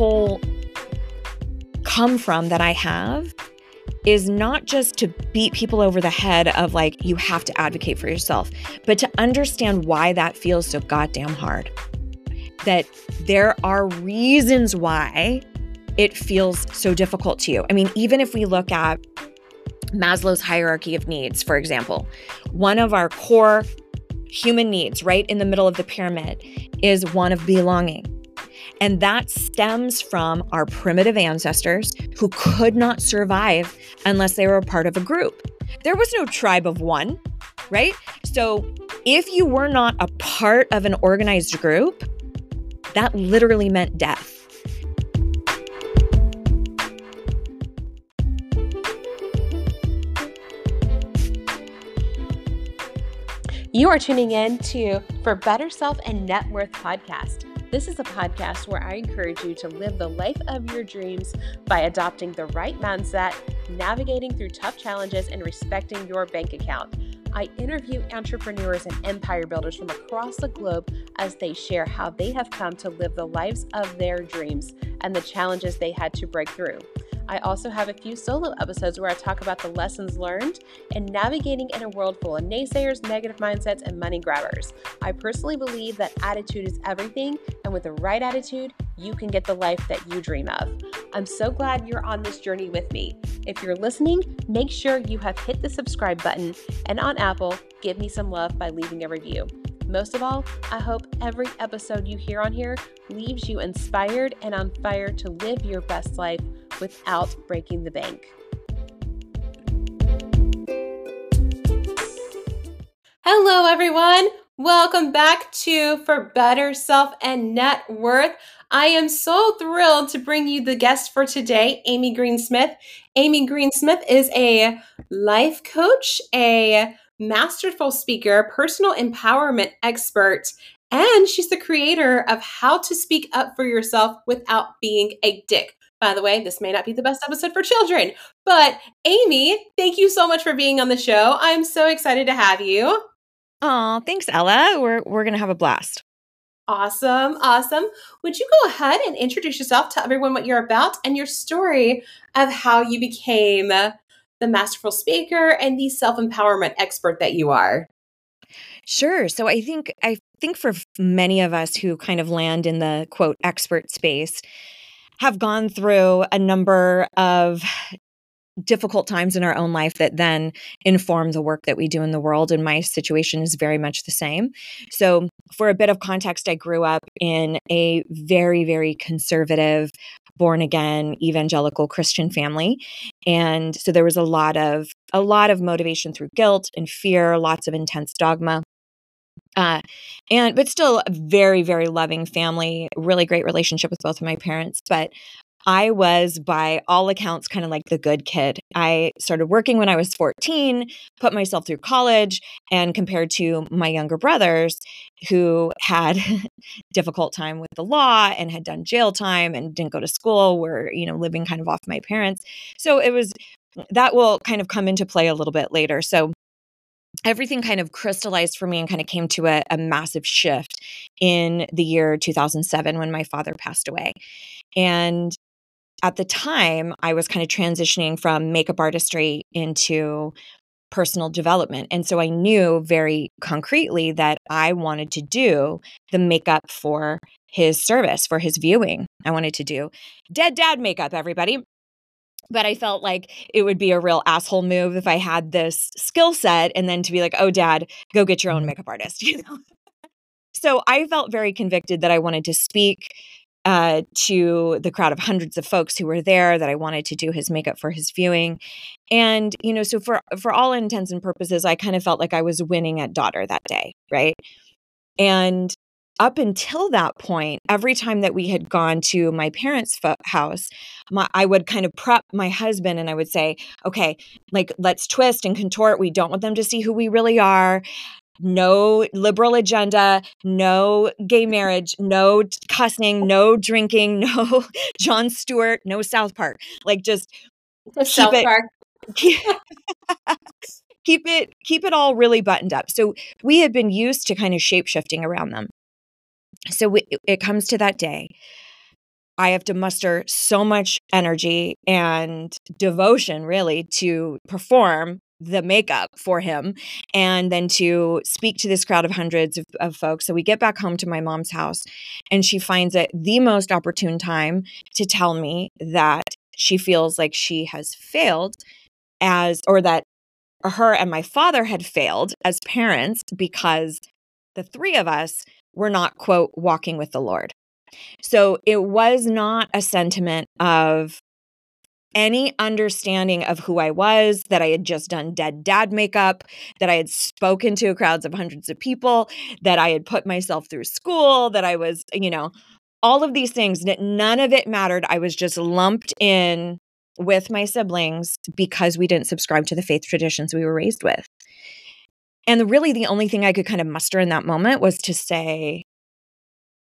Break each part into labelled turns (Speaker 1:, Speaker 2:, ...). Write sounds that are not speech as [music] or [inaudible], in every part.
Speaker 1: whole come from that I have is not just to beat people over the head of like, you have to advocate for yourself, but to understand why that feels so goddamn hard. That there are reasons why it feels so difficult to you. I mean, even if we look at Maslow's hierarchy of needs, for example, one of our core human needs, right in the middle of the pyramid, is one of belonging. And that stems from our primitive ancestors who could not survive unless they were a part of a group. There was no tribe of one, right? So if you were not a part of an organized group, that literally meant death.
Speaker 2: You are tuning in to For Better Self and Net Worth podcast. This is a podcast where I encourage you to live the life of your dreams by adopting the right mindset, navigating through tough challenges, and respecting your bank account. I interview entrepreneurs and empire builders from across the globe as they share how they have come to live the lives of their dreams and the challenges they had to break through. I also have a few solo episodes where I talk about the lessons learned and navigating in a world full of naysayers, negative mindsets, and money grabbers. I personally believe that attitude is everything, and with the right attitude, you can get the life that you dream of. I'm so glad you're on this journey with me. If you're listening, make sure you have hit the subscribe button, and on Apple, give me some love by leaving a review. Most of all, I hope every episode you hear on here leaves you inspired and on fire to live your best life without breaking the bank. Hello, everyone. Welcome back to For Better Self and Net Worth. I am so thrilled to bring you the guest for today, Amy Green Smith. Amy Green Smith is a life coach, a masterful speaker, personal empowerment expert, and she's the creator of How to Speak Up for Yourself Without Being a Dick. By the way, this may not be the best episode for children, but Amy, thank you so much for being on the show. I'm so excited to have you.
Speaker 1: Oh, thanks, Ella. We're we're gonna have a blast.
Speaker 2: Awesome, awesome. Would you go ahead and introduce yourself, tell everyone what you're about, and your story of how you became the masterful speaker and the self empowerment expert that you are?
Speaker 1: Sure. So I think I think for many of us who kind of land in the quote expert space, have gone through a number of difficult times in our own life that then inform the work that we do in the world. And my situation is very much the same. So, for a bit of context, I grew up in a very, very conservative, born again evangelical Christian family. And so there was a lot of a lot of motivation through guilt and fear, lots of intense dogma. Uh, and but still a very very loving family really great relationship with both of my parents but I was, by all accounts, kind of like the good kid. I started working when I was 14, put myself through college, and compared to my younger brothers who had [laughs] difficult time with the law and had done jail time and didn't go to school, were, you know, living kind of off my parents. So it was that will kind of come into play a little bit later. So everything kind of crystallized for me and kind of came to a, a, massive shift in the year 2007 when my father passed away. And at the time, I was kind of transitioning from makeup artistry into personal development. And so I knew very concretely that I wanted to do the makeup for his service, for his viewing. I wanted to do dead dad makeup, everybody but I felt like it would be a real asshole move if I had this skill set and then to be like, "Oh dad, go get your own mm-hmm. makeup artist," [laughs] you know. so I felt very convicted that I wanted to speak uh, to the crowd of hundreds of folks who were there that I wanted to do his makeup for his viewing. And, you know, so for for all intents and purposes, I kind of felt like I was winning at daughter that day, right? And up until that point, every time that we had gone to my parents' fo- house, my, I would kind of prep my husband and I would say, okay, like, let's twist and contort. We don't want them to see who we really are. No liberal agenda, no gay marriage, no cussing, no drinking, [laughs] no Jon Stewart, no South Park. Like, just keep
Speaker 2: South
Speaker 1: it,
Speaker 2: Park. [laughs]
Speaker 1: keep it keep it all really buttoned up. So we had been used to kind of shape shifting around them so we, it comes to that day I have to muster so much energy and devotion, really, to perform the makeup for him and then to speak to this crowd of hundreds of, of, folks. So we get back home to my mom's house and she finds it the most opportune time to tell me that she feels like she has failed as, or that her and my father had failed as parents because the three of us were not, quote, walking with the Lord. So it was not a sentiment of any understanding of who I was, that I had just done dead dad makeup, that I had spoken to crowds of hundreds of people, that I had put myself through school, that I was, you know, all of these things, none of it mattered. I was just lumped in with my siblings because we didn't subscribe to the faith traditions we were raised with. And really, the only thing I could kind of muster in that moment was to say,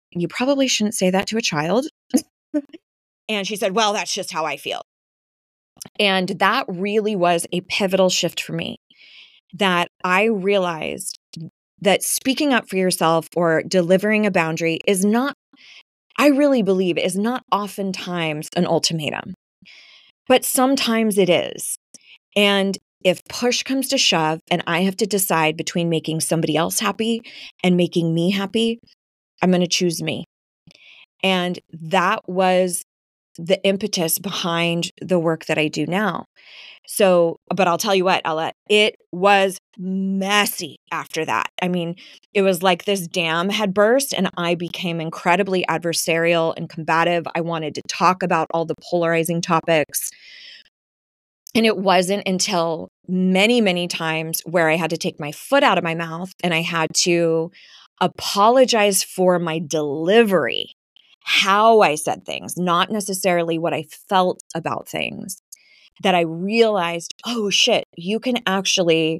Speaker 1: You probably shouldn't say that to a child. [laughs] and she said, Well, that's just how I feel. And that really was a pivotal shift for me that I realized that speaking up for yourself or delivering a boundary is not, I really believe, is not oftentimes an ultimatum, but sometimes it is. And if push comes to shove and I have to decide between making somebody else happy and making me happy, I'm going to choose me. And that was the impetus behind the work that I do now. So, but I'll tell you what, Ella, it was messy after that. I mean, it was like this dam had burst and I became incredibly adversarial and combative. I wanted to talk about all the polarizing topics. And it wasn't until many, many times where I had to take my foot out of my mouth and I had to apologize for my delivery how I said things, not necessarily what I felt about things, that I realized, oh shit, you can actually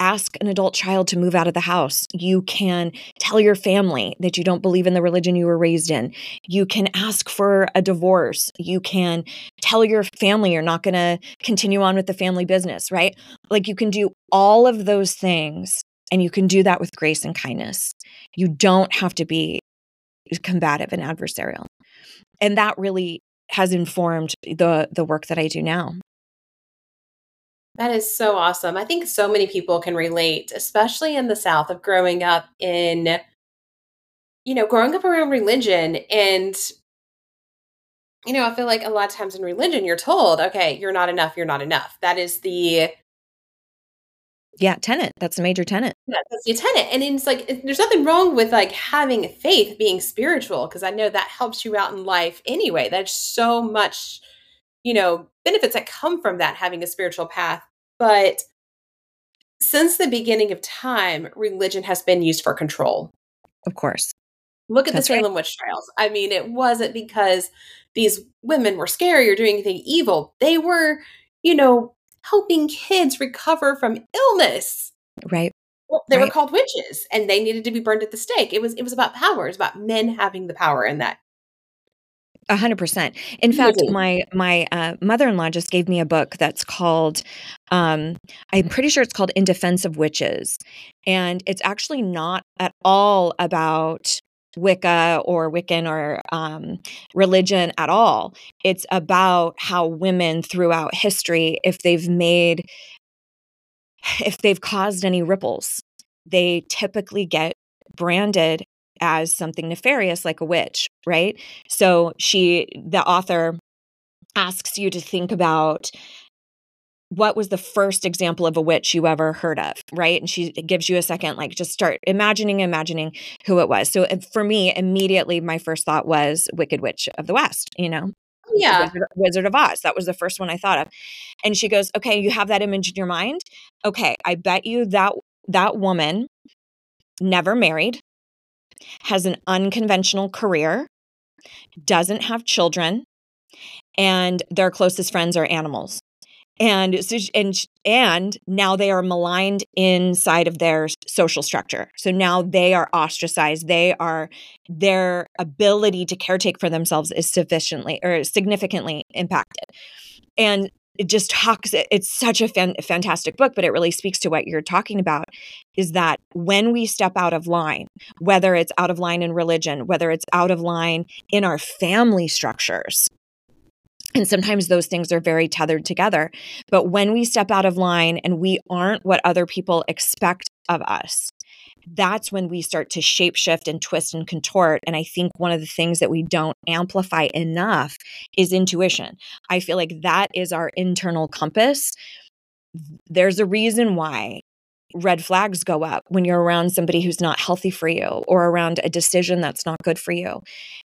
Speaker 1: ask an adult child to move out of the house. You can tell your family that you don't believe in the religion you were raised in. You can ask for a divorce. You can tell your family you're not going to continue on with the family business, right? Like you can do all of those things and you can do that with grace and kindness. You don't have to be combative and adversarial. And that really has informed the the work that I do now.
Speaker 2: That is so awesome. I think so many people can relate, especially in the South, of growing up in, you know, growing up around religion. And, you know, I feel like a lot of times in religion, you're told, okay, you're not enough, you're not enough. That is the
Speaker 1: yeah, tenant. That's a major tenant.
Speaker 2: Yeah, that's the tenant. And it's like there's nothing wrong with like having faith, being spiritual, because I know that helps you out in life anyway. That's so much, you know, benefits that come from that having a spiritual path. But since the beginning of time, religion has been used for control.
Speaker 1: Of course.
Speaker 2: Look at That's the Salem right. witch trials. I mean, it wasn't because these women were scary or doing anything evil. They were, you know, helping kids recover from illness.
Speaker 1: Right.
Speaker 2: Well, they
Speaker 1: right.
Speaker 2: were called witches and they needed to be burned at the stake. It was it was about power. It was about men having the power in that.
Speaker 1: A hundred percent. In fact, my my uh, mother in law just gave me a book that's called, um, I'm pretty sure it's called "In Defense of Witches," and it's actually not at all about Wicca or Wiccan or um, religion at all. It's about how women throughout history, if they've made, [sighs] if they've caused any ripples, they typically get branded as something nefarious like a witch, right? So she, the author, asks you to think about what was the first example of a witch you ever heard of right? And she gives you a second like just start imagining imagining who it was. So for me immediately my first thought was wicked witch of the west you know?
Speaker 2: Oh, yeah.
Speaker 1: Wizard, wizard of oz that was the first one i thought of. And she goes okay you have that image in your mind? Okay i bet you that that woman never married has an unconventional career doesn't have children and their closest friends are animals. And so and and now they are maligned inside of their social structure. So now they are ostracized. They are their ability to caretake for themselves is sufficiently or significantly impacted. And it just talks it's such a fan, fantastic book but it really speaks to what you're talking about is that when we step out of line whether it's out of line in religion whether it's out of line in our family structures and sometimes those things are very tethered together but when we step out of line and we aren't what other people expect of us that's when we start to shapeshift and twist and contort. And I think one of the things that we don't amplify enough is intuition. I feel like that is our internal compass. There's a reason why red flags go up when you're around somebody who's not healthy for you or around a decision that's not good for you.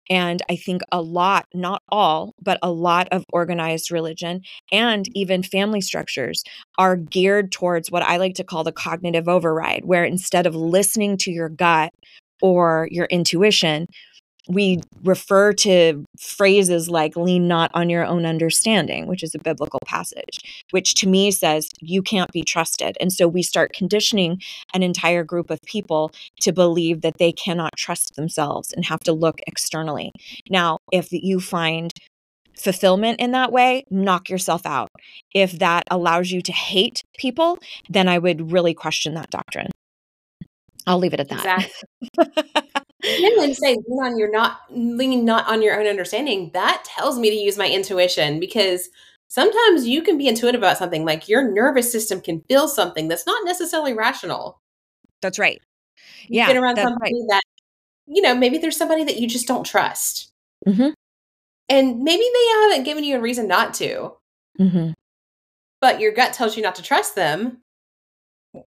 Speaker 1: And I think a lot, not all, but a lot of organized religion and even family structures are geared towards what I like to call the cognitive override, where instead of listening to your gut or your intuition, we refer to phrases like lean not on your own understanding, which is a biblical passage, which to me says you can't be trusted. And so we start conditioning an entire group of people to believe that they cannot trust themselves and have to look externally. Now, if you find fulfillment in that way, knock yourself out. If that allows you to hate people, then I would really question that doctrine. I'll leave it at that.
Speaker 2: Exactly. [laughs] and when say lean on your not lean not on your own understanding, that tells me to use my intuition because sometimes you can be intuitive about something. Like your nervous system can feel something that's not necessarily rational.
Speaker 1: That's right.
Speaker 2: You've yeah, been around somebody right. that you know maybe there's somebody that you just don't trust, mm-hmm. and maybe they haven't given you a reason not to. Mm-hmm. But your gut tells you not to trust them.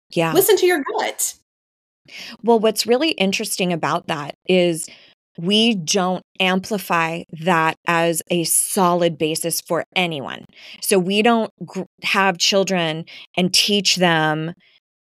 Speaker 1: Yeah,
Speaker 2: listen to your gut.
Speaker 1: Well, what's really interesting about that is we don't amplify that as a solid basis for anyone. So we don't gr- have children and teach them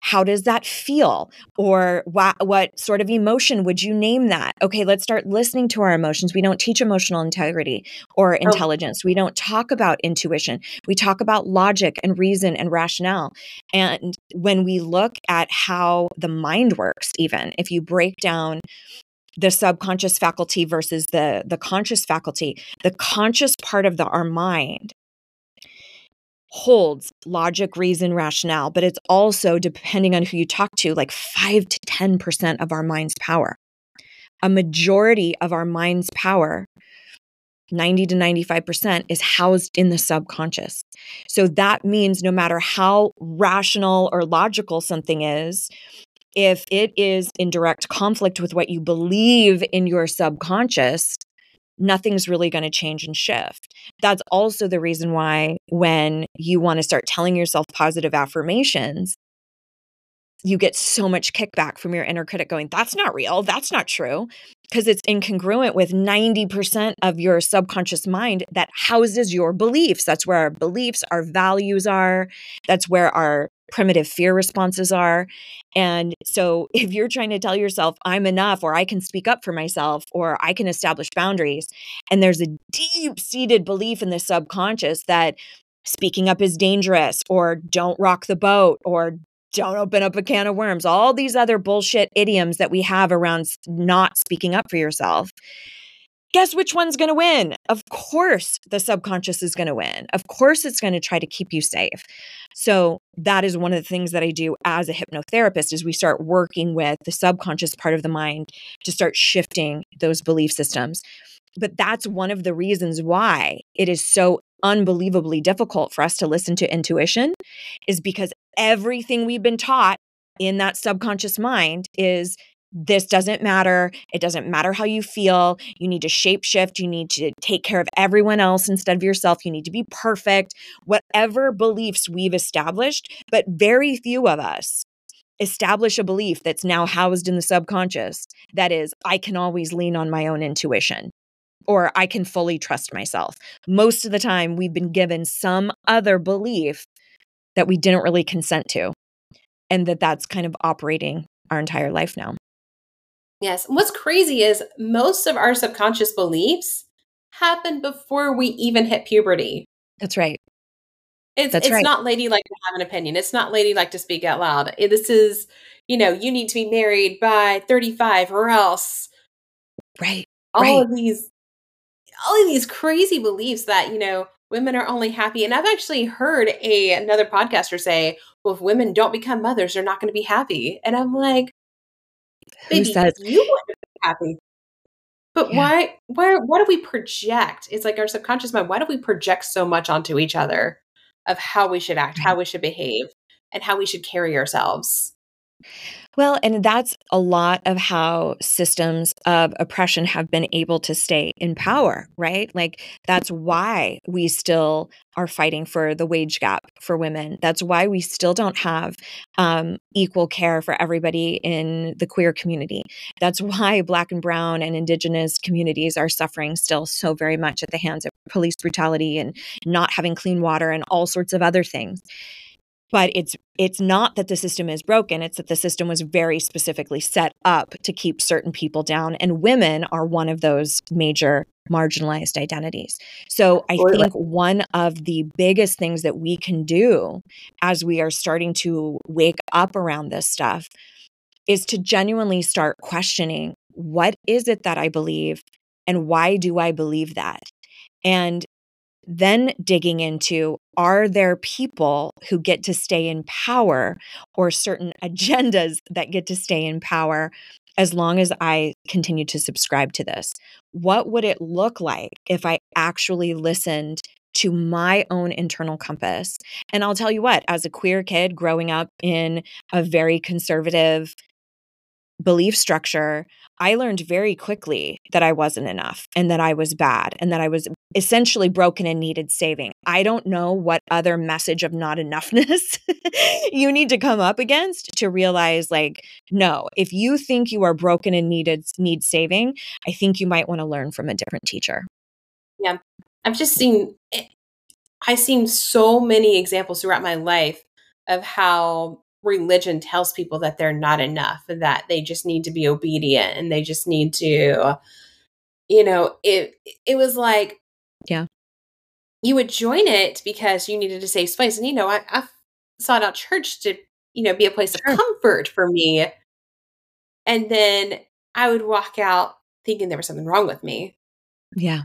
Speaker 1: how does that feel? Or what what sort of emotion would you name that? Okay let's start listening to our emotions. We don't teach emotional integrity or oh. intelligence. We don't talk about intuition. We talk about logic and reason and rationale. And when we look at how the mind works even if you break down the subconscious faculty versus the the conscious faculty the conscious part of the our mind holds logic, reason, rationale, but it's also, depending on who you talk to, like 5 to 10% of our mind's power. A majority of our mind's power, 90 to 95%, is housed in the subconscious. So that means no matter how rational or logical something is, if it is in direct conflict with what you believe in your subconscious, nothing's really going to change and shift. That's also the reason why when you want to start telling yourself positive affirmations, you get so much kickback from your inner critic going, that's not real. That's not true. Because it's incongruent with 90% of your subconscious mind that houses your beliefs. That's where our beliefs, our values are. That's where our primitive fear responses are. And so [laughs] if you're trying to tell yourself, I'm enough, or I can speak up for myself, or I can establish boundaries, and there's a deep seated belief in the subconscious that speaking up is dangerous, or don't rock the boat, or don't open up a can of worms, all these other bullshit idioms that we have around not speaking up for yourself guess which one's going to win? Of course, the subconscious is going to win. Of course, it's going to try to keep you safe. So, that is one of the things that I do as a hypnotherapist is we start working with the subconscious part of the mind to start shifting those belief systems. But that's one of the reasons why it is so unbelievably difficult for us to listen to intuition is because everything we've been taught in that subconscious mind is this doesn't matter. It doesn't matter how you feel. You need to shapeshift. You need to take care of everyone else instead of yourself. You need to be perfect. Whatever beliefs we've established, but very few of us establish a belief that's now housed in the subconscious that is, I can always lean on my own intuition or I can fully trust myself. Most of the time, we've been given some other belief that we didn't really consent to, and that that's kind of operating our entire life now.
Speaker 2: Yes. what's crazy is most of our subconscious beliefs happen before we even hit puberty.
Speaker 1: That's right.
Speaker 2: It's That's it's right. not ladylike to have an opinion. It's not ladylike to speak out loud. Eh, this is, you know, you need to be married by 35 or else.
Speaker 1: Right.
Speaker 2: All
Speaker 1: right.
Speaker 2: of these all of these crazy beliefs that, you know, women are only happy. And I've actually heard a another podcaster say, well, if women don't become mothers, they're not going to be happy. And I'm like, baby, says- you want to be happy. But yeah. why why why do we project? It's like our subconscious mind, why do we project so much onto each other of how we should act, how we should behave, and how we should carry ourselves?
Speaker 1: Well, and that's a lot of how systems of oppression have been able to stay in power, right? Like, that's why we still are fighting for the wage gap for women. That's why we still don't have um, equal care for everybody in the queer community. That's why Black and Brown and Indigenous communities are suffering still so very much at the hands of police brutality and not having clean water and all sorts of other things but it's it's not that the system is broken it's that the system was very specifically set up to keep certain people down and women are one of those major marginalized identities. So i think one of the biggest things that we can do as we are starting to wake up around this stuff is to genuinely start questioning what is it that i believe and why do i believe that? And then digging into are there people who get to stay in power or certain [laughs] agendas that get to stay in power as long as I continue to subscribe to this? What would it look like if I actually listened to my own internal compass? And I'll tell you what, as a queer kid growing up in a very conservative belief structure, I learned very quickly that I wasn't enough and that I was bad and that I was essentially broken and needed saving. I don't know what other message of not enoughness [laughs] you need to come up against to realize like no, if you think you are broken and needed need saving, I think you might want to learn from a different teacher.
Speaker 2: Yeah. I've just seen eh, I've seen so many examples throughout my life of how religion tells people that they're not enough that they just need to be obedient and they just need to you know it it was like you would join it because you needed a safe space and you know i, I sought out church to you know be a place sure. of comfort for me. And then i would walk out thinking there was something wrong with me.
Speaker 1: Yeah.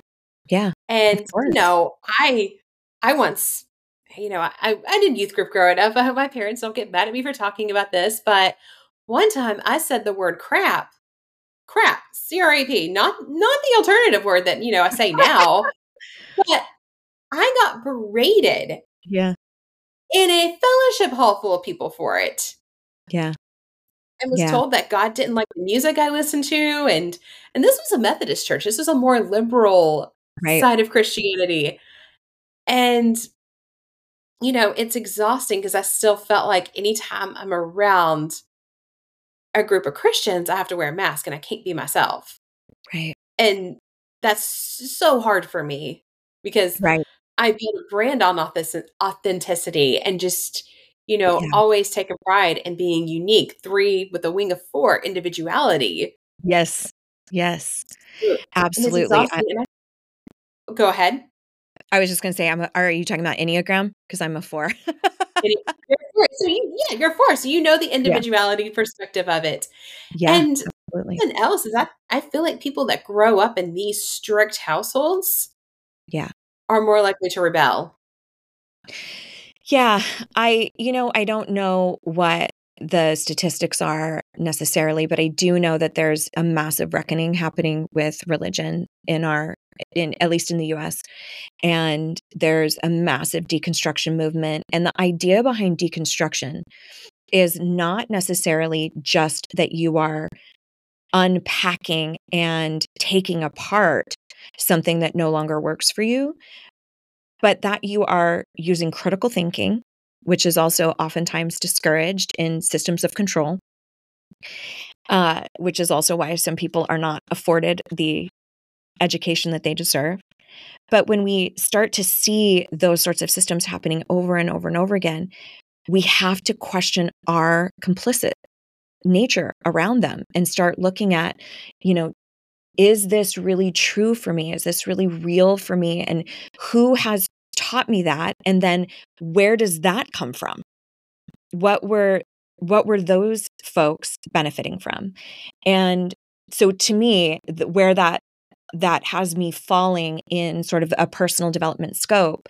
Speaker 1: Yeah
Speaker 2: and you know i i once you know, I, I did youth group growing up. I hope my parents don't get mad at me for talking about this, but one time I said the word crap, crap, C R A P, not not the alternative word that you know I say [laughs] now, but I got berated.
Speaker 1: Yeah.
Speaker 2: In a fellowship hall full of people for it.
Speaker 1: Yeah.
Speaker 2: I was yeah. told that God didn't like the music I listened to, and and this was a Methodist church. This was a more liberal right. side of Christianity, and you know, it's exhausting because I still felt like anytime I'm around a group of Christians, I have to wear a mask and I can't be myself.
Speaker 1: Right.
Speaker 2: And that's so hard for me because
Speaker 1: right.
Speaker 2: I build a brand on authenticity and just, you know, yeah. always take a pride in being unique. Three with a wing of four, individuality.
Speaker 1: Yes. Yes. Absolutely. I, oh,
Speaker 2: go ahead.
Speaker 1: I was just going to say, I'm. A, are you talking about Enneagram? Because I'm a four.
Speaker 2: so you, yeah, you're four. So you know the individuality yeah. perspective of it.
Speaker 1: Yeah,
Speaker 2: and absolutely. something else is that I feel like people that grow up in these strict households,
Speaker 1: yeah,
Speaker 2: are more likely to rebel.
Speaker 1: Yeah, I. You know, I don't know what the statistics are necessarily, but I do know that there's a massive reckoning happening with religion in our in at least in the US. And there's a massive deconstruction movement. And the idea behind deconstruction is not necessarily just that you are unpacking and taking apart something that no longer works for you, but that you are using critical thinking, which is also oftentimes discouraged in systems of control. Uh, which is also why some people are not afforded the education that they deserve. But when we start to see those sorts of systems happening over and over and over again, we have to question our complicit nature around them and start looking at, you know, is this really true for me? Is this really real for me? And who has taught me that? And then where does that come from? What were what were those folks benefiting from? And so to me, where that that has me falling in sort of a personal development scope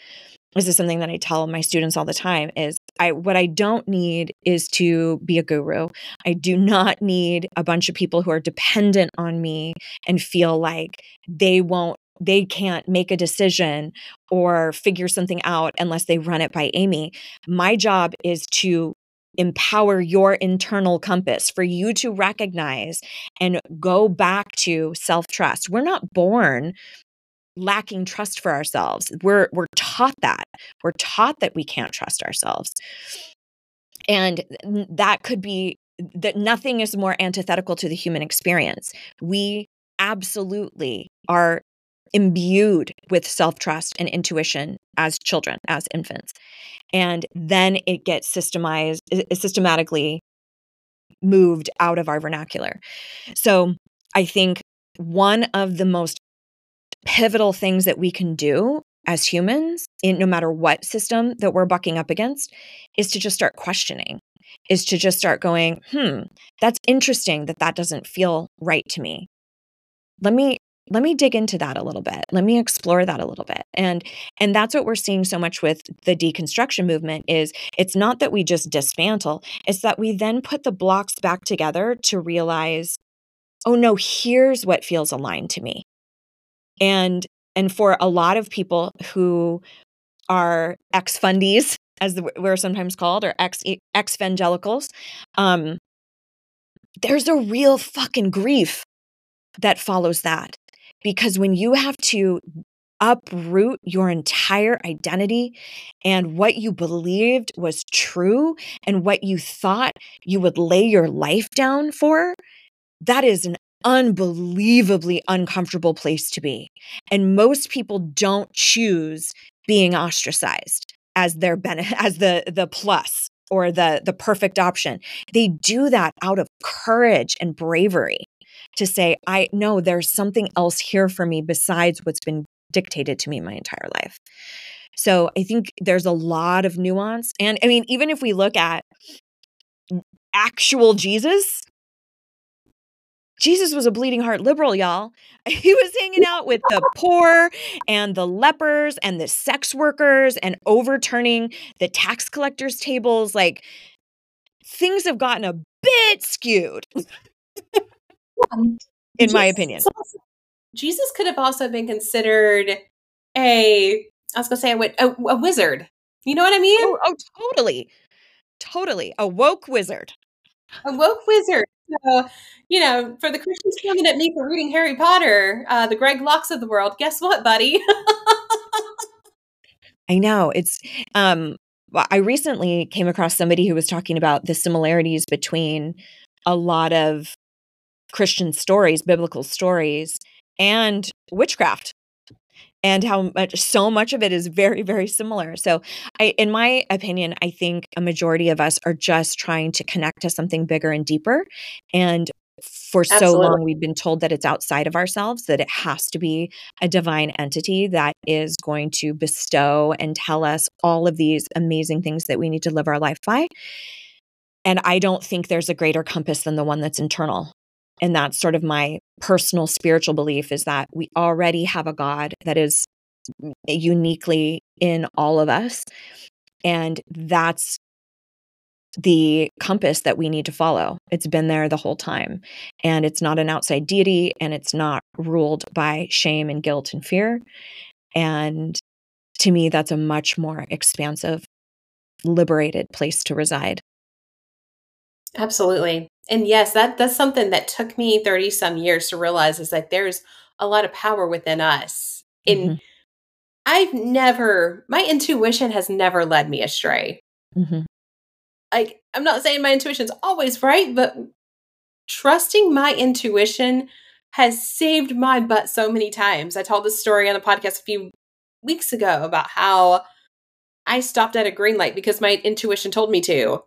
Speaker 1: this is something that I tell my students all the time is I what I don't need is to be a guru. I do not need a bunch of people who are dependent on me and feel like they won't they can't make a decision or figure something out unless they run it by Amy. My job is to empower your internal compass for you to recognize and go back to self trust. We're not born lacking trust for ourselves. We're we're taught that. We're taught that we can't trust ourselves. And that could be that nothing is more antithetical to the human experience. We absolutely are imbued with self-trust and intuition as children, as infants. And then it gets systemized systematically moved out of our vernacular. So, I think one of the most pivotal things that we can do as humans in no matter what system that we're bucking up against is to just start questioning is to just start going hmm that's interesting that that doesn't feel right to me. Let me let me dig into that a little bit. Let me explore that a little bit. And and that's what we're seeing so much with the deconstruction movement is it's not that we just dismantle it's that we then put the blocks back together to realize oh no here's what feels aligned to me. And and for a lot of people who are ex fundies [laughs] as we're sometimes called or ex evangelicals um there's a real fucking grief that follows that. Because when you have to uproot your entire identity and what you believed was true and what you thought you would lay your life down for that is an unbelievably uncomfortable place to be. And most people don't choose being ostracized as their benefit [laughs] as the the plus or the the perfect option. They do that out of courage and bravery to say I know there's something else here for me besides what's been dictated to me my entire life. So I think there's a lot of nuance and I mean even if we look at actual Jesus, Jesus was a bleeding heart liberal, y'all. [laughs] He was hanging out with the poor and the lepers and the sex workers and overturning the tax collectors' tables. Like things have gotten a bit skewed, [laughs] in Jesus my opinion.
Speaker 2: Jesus could have also been considered a, I was going to say, a, a, a, wizard. You know what I mean?
Speaker 1: Oh, oh, totally. Totally. A woke wizard.
Speaker 2: A woke wizard. So, you know, for the Christians coming at me for reading Harry Potter, uh, the Greg Lockes of the world, guess what, buddy?
Speaker 1: I know. It's um I recently came across somebody who was talking about the similarities between a lot of Christian stories, biblical stories, and witchcraft and how much so much of it is very very similar. So i in my opinion i think a majority of us are just trying to connect to something bigger and deeper and for so long we've been told that it's outside of ourselves that it has to be a divine entity that is going to bestow and tell us all of these amazing things that we need to live our life by. And i don't think there's a greater compass than the one that's internal and that's sort of my personal spiritual belief is that we already have a god that is uniquely in all of us and that's the compass that we need to follow. It's been there the whole time. And it's not an outside deity and it's not ruled by shame and guilt and fear. And to me, that's a much more expansive, liberated place to reside.
Speaker 2: Absolutely. And yes, that that's something that took me 30 some years to realize is that there's a lot of power within us. And mm-hmm. I've never my intuition has never led me astray. Mm-hmm like I'm not saying my intuition's always right, but trusting my intuition has saved my butt so many times. I told this story on the podcast a few weeks ago about how I stopped at a green light because my intuition told me to.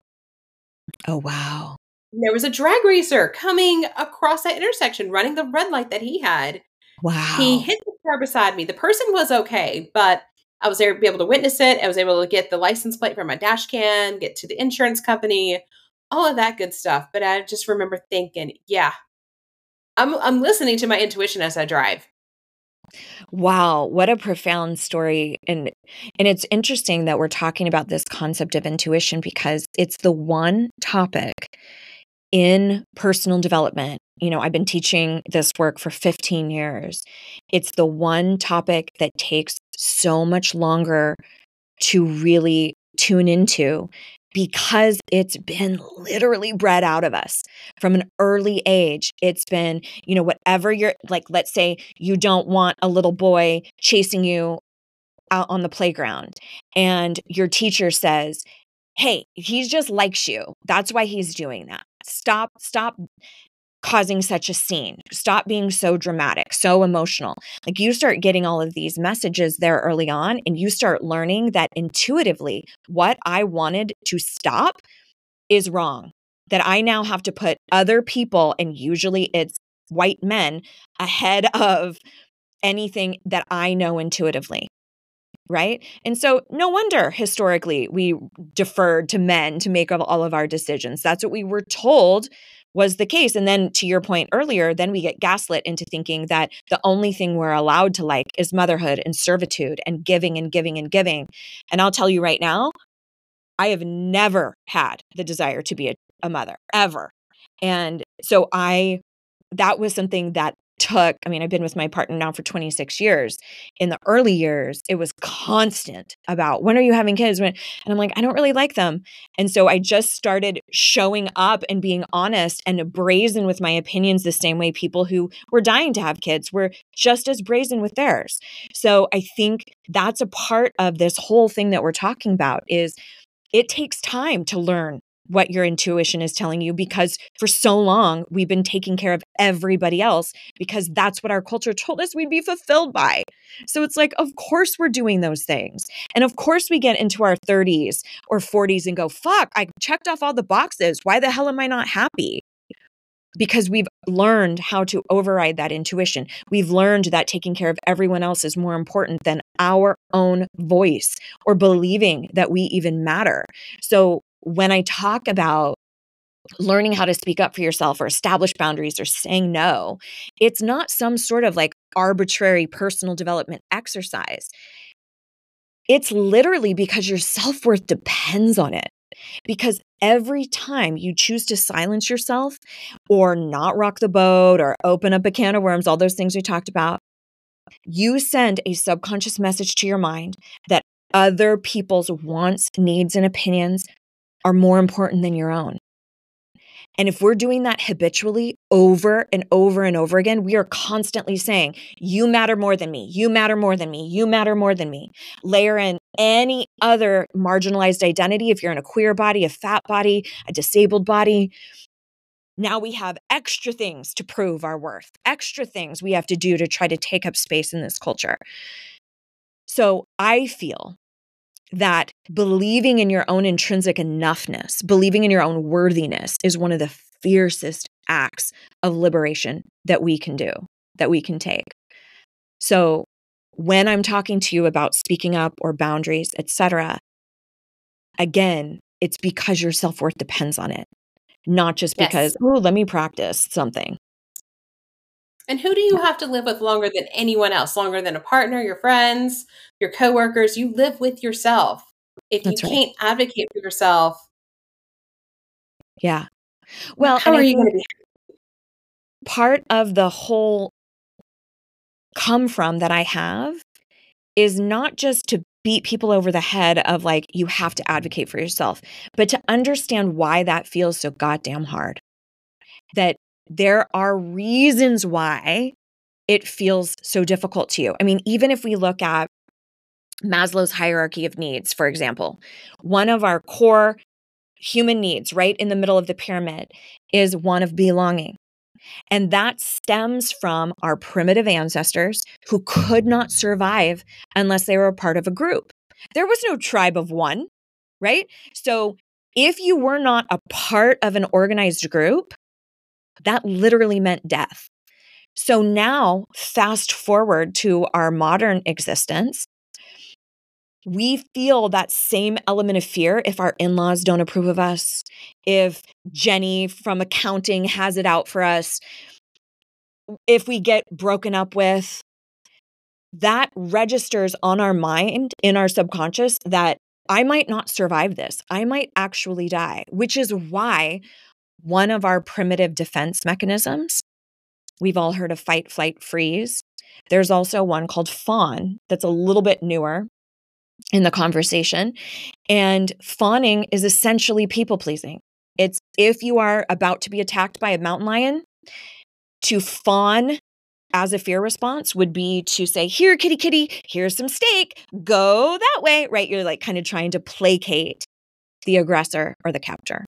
Speaker 1: Oh, wow.
Speaker 2: There was a drag racer coming across that intersection running the red light that he had.
Speaker 1: Wow.
Speaker 2: He hit the car beside me. The person was okay, but I was able to be able to witness it. I was able to get the license plate from my dash cam, get to the insurance company, all of that good stuff. But I just remember thinking, yeah, I'm I'm listening to my intuition as I drive.
Speaker 1: Wow, what a profound story. And and it's interesting that we're talking about this concept of intuition because it's the one topic in personal development. You know, I've been teaching this work for 15 years. It's the one topic that takes so much longer to really tune into because it's been literally bred out of us from an early age. It's been, you know, whatever you're like, let's say you don't want a little boy chasing you out on the playground, and your teacher says, Hey, he just likes you. That's why he's doing that. Stop, stop causing such a scene. Stop being so dramatic, so emotional. Like you start getting all of these messages there early on, and you start learning that intuitively what I wanted to stop is wrong. That I now have to put other people, and usually it's white men, ahead of anything that I know intuitively. Right. And so, no wonder historically we deferred to men to make all of our decisions. That's what we were told was the case. And then to your point earlier, then we get gaslit into thinking that the only thing we're allowed to like is motherhood and servitude and giving and giving and giving. And I'll tell you right now, I have never had the desire to be a, a mother ever. And so I, that was something that took, I mean, I've been with my partner now for 26 years. In the early years, it was constant about when are you having kids? When? and I'm like, I don't really like them. And so I just started showing up and being honest and brazen with my opinions the same way people who were dying to have kids were just as brazen with theirs. So I think that's a part of this whole thing that we're talking about is it takes time to learn what your intuition is telling you because for so long we've been taking care of everybody else because that's what our culture told us we'd be fulfilled by. So it's like, of course we're doing those things. And of course we get into our 30s or 40s and go, fuck, I checked off all the boxes. Why the hell am I not happy? Because we've learned how to override that intuition. We've learned that taking care of everyone else is more important than our own voice or believing that we even matter. So when I talk about learning how to speak up for yourself or establish boundaries or saying no, it's not some sort of like arbitrary personal development exercise. It's literally because your self worth depends on it. Because every time you choose to silence yourself or not rock the boat or open up a can of worms, all those things we talked about, you send a subconscious message to your mind that other people's wants, needs, and opinions are more important than your own. And if we're doing that habitually over and over and over again, we are constantly saying, You matter more than me. You matter more than me. You matter more than me. Layer in any other marginalized identity. If you're in a queer body, a fat body, a disabled body, now we have extra things to prove our worth, extra things we have to do to try to take up space in this culture. So I feel that believing in your own intrinsic enoughness, believing in your own worthiness is one of the fiercest acts of liberation that we can do, that we can take. So when I'm talking to you about speaking up or boundaries, etc., again, it's because your self-worth depends on it, not just because, yes. oh, let me practice something.
Speaker 2: And who do you have to live with longer than anyone else? Longer than a partner, your friends, your coworkers? You live with yourself. If That's you right. can't advocate for yourself,
Speaker 1: yeah. Well,
Speaker 2: how are you going to be?
Speaker 1: Part of the whole come from that I have is not just to beat people over the head of like, you have to advocate for yourself, but to understand why that feels so goddamn hard. That there are reasons why it feels so difficult to you. I mean, even if we look at Maslow's hierarchy of needs, for example, one of our core human needs, right in the middle of the pyramid, is one of belonging. And that stems from our primitive ancestors who could not survive unless they were a part of a group. There was no tribe of one, right? So if you were not a part of an organized group, that literally meant death. So now, fast forward to our modern existence, we feel that same element of fear if our in laws don't approve of us, if Jenny from accounting has it out for us, if we get broken up with. that registers on our mind, in our subconscious, that I might not survive this. I might actually die, which is why one of our primitive defense mechanisms, we've all heard of fight, flight, freeze. There's also one called fawn that's a little bit newer in the conversation. And fawning is essentially people pleasing. It's if you are about to be attacked by a mountain lion, to fawn as a fear response would be to say, Here, kitty, kitty, here's some steak, go that way, right? You're like kind of trying to placate the aggressor or the captor.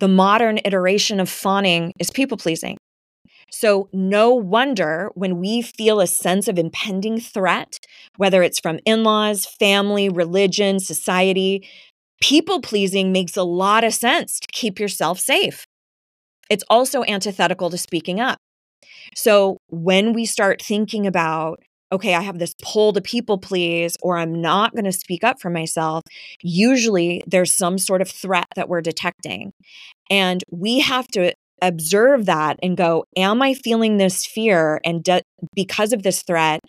Speaker 1: The modern iteration of fawning is people pleasing. So, no wonder when we feel a sense of impending threat, whether it's from in laws, family, religion, society, people pleasing makes a lot of sense to keep yourself safe. It's also antithetical to speaking up. So, when we start thinking about, okay, I have this pull to people please, or I'm not going to speak up for myself, usually there's some sort of threat that we're detecting. And we have to observe that and go, Am I feeling this fear? And do, because of this threat,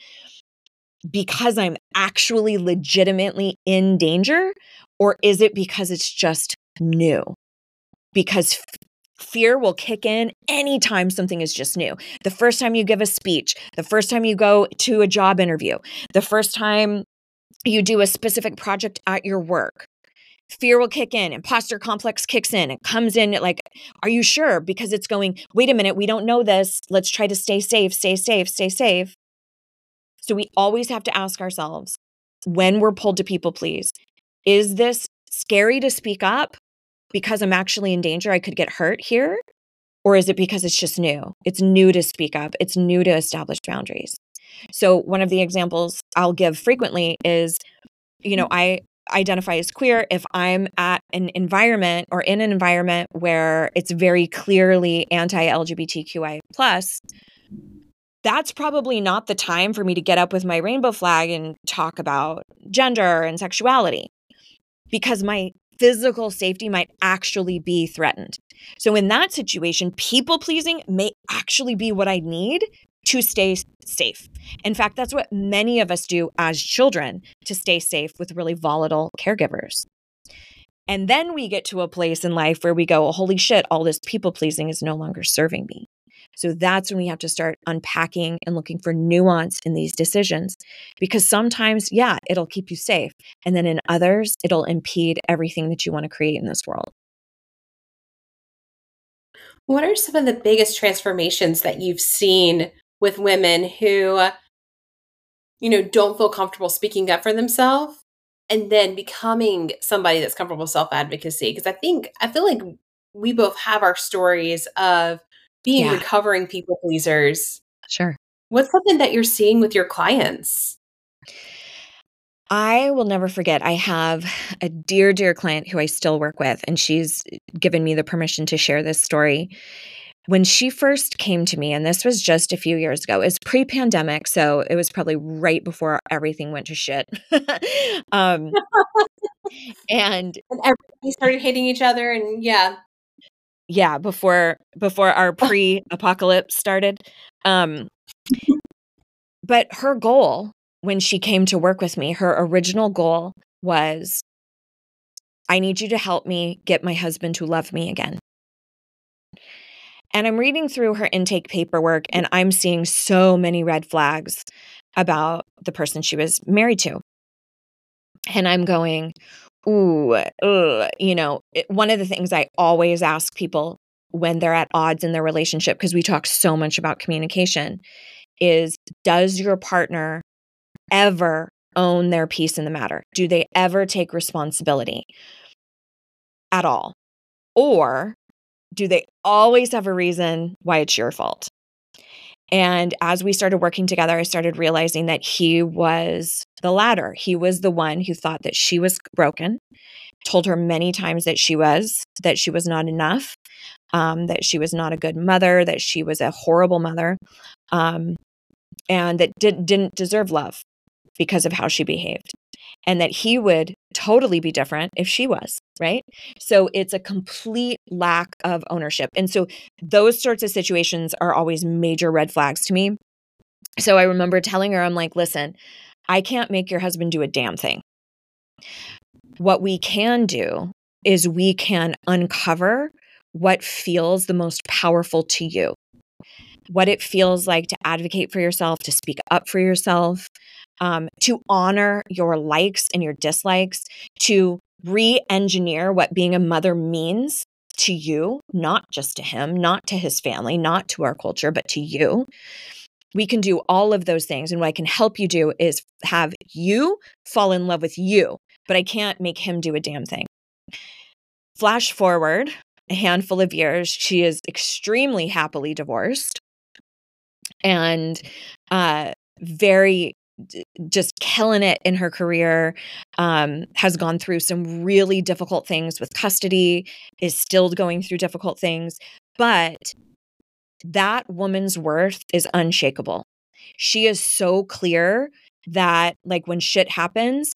Speaker 1: because I'm actually legitimately in danger? Or is it because it's just new? Because fear will kick in anytime something is just new. The first time you give a speech, the first time you go to a job interview, the first time you do a specific project at your work, fear will kick in, imposter complex kicks in, it comes in like, are you sure? Because it's going, wait a minute, we don't know this. Let's try to stay safe, stay safe, stay safe. So we always have to ask ourselves when we're pulled to people please, is this scary to speak up because I'm actually in danger? I could get hurt here. Or is it because it's just new? It's new to speak up, it's new to establish boundaries. So, one of the examples I'll give frequently is, you know, I identify as queer if I'm at an environment or in an environment where it's very clearly anti-LGBTQI plus, that's probably not the time for me to get up with my rainbow flag and talk about gender and sexuality because my physical safety might actually be threatened. So, in that situation, people pleasing may actually be what I need to stay safe. In fact, that's what many of us do as children to stay safe with really volatile caregivers. And then we get to a place in life where we go, holy shit, all this people pleasing is no longer serving me. So that's when we have to start unpacking and looking for nuance in these decisions. Because sometimes, yeah, it'll keep you safe. And then in others, it'll impede everything that you want to create in this world.
Speaker 2: What are some of the biggest transformations that you've seen with women who, you know, don't feel comfortable speaking up for themselves and then becoming somebody that's comfortable self advocacy. Because I think, I feel like we both have our stories of being yeah. recovering people pleasers.
Speaker 1: Sure.
Speaker 2: What's something that you're seeing with your clients?
Speaker 1: I will never forget. I have a dear, dear client who I still work with, and she's given me the permission to share this story when she first came to me, and this was just a few years ago, is pre pandemic. So it was probably right before everything went to shit. [laughs] um, [laughs] and,
Speaker 2: and everybody started hating each other. And yeah.
Speaker 1: Yeah. Before, before our pre apocalypse started. Um, [laughs] but her goal when she came to work with me, her original goal was I need you to help me get my husband to love me again. And I'm reading through her intake paperwork and I'm seeing so many red flags about the person she was married to. And I'm going, ooh, ugh. you know, it, one of the things I always ask people when they're at odds in their relationship, because we talk so much about communication, is does your partner ever own their piece in the matter? Do they ever take responsibility at all? Or do they always have a reason why it's your fault? And as we started working together, I started realizing that he was the latter. He was the one who thought that she was broken, told her many times that she was, that she was not enough, um, that she was not a good mother, that she was a horrible mother, um, and that did, didn't deserve love because of how she behaved and that he would totally be different if she was, right? So it's a complete lack of ownership. And so those sorts of situations are always major red flags to me. So I remember telling her, I'm like, listen, I can't make your husband do a damn thing. What we can do is we can uncover what feels the most powerful to you, what it feels like to advocate for yourself, to speak up for yourself, um, to honor your likes and your dislikes, to re engineer what being a mother means to you, not just to him, not to his family, not to our culture, but to you. We can do all of those things. And what I can help you do is have you fall in love with you, but I can't make him do a damn thing. Flash forward a handful of years, she is extremely happily divorced and uh, very just killing it in her career um, has gone through some really difficult things with custody is still going through difficult things but that woman's worth is unshakable. She is so clear that like when shit happens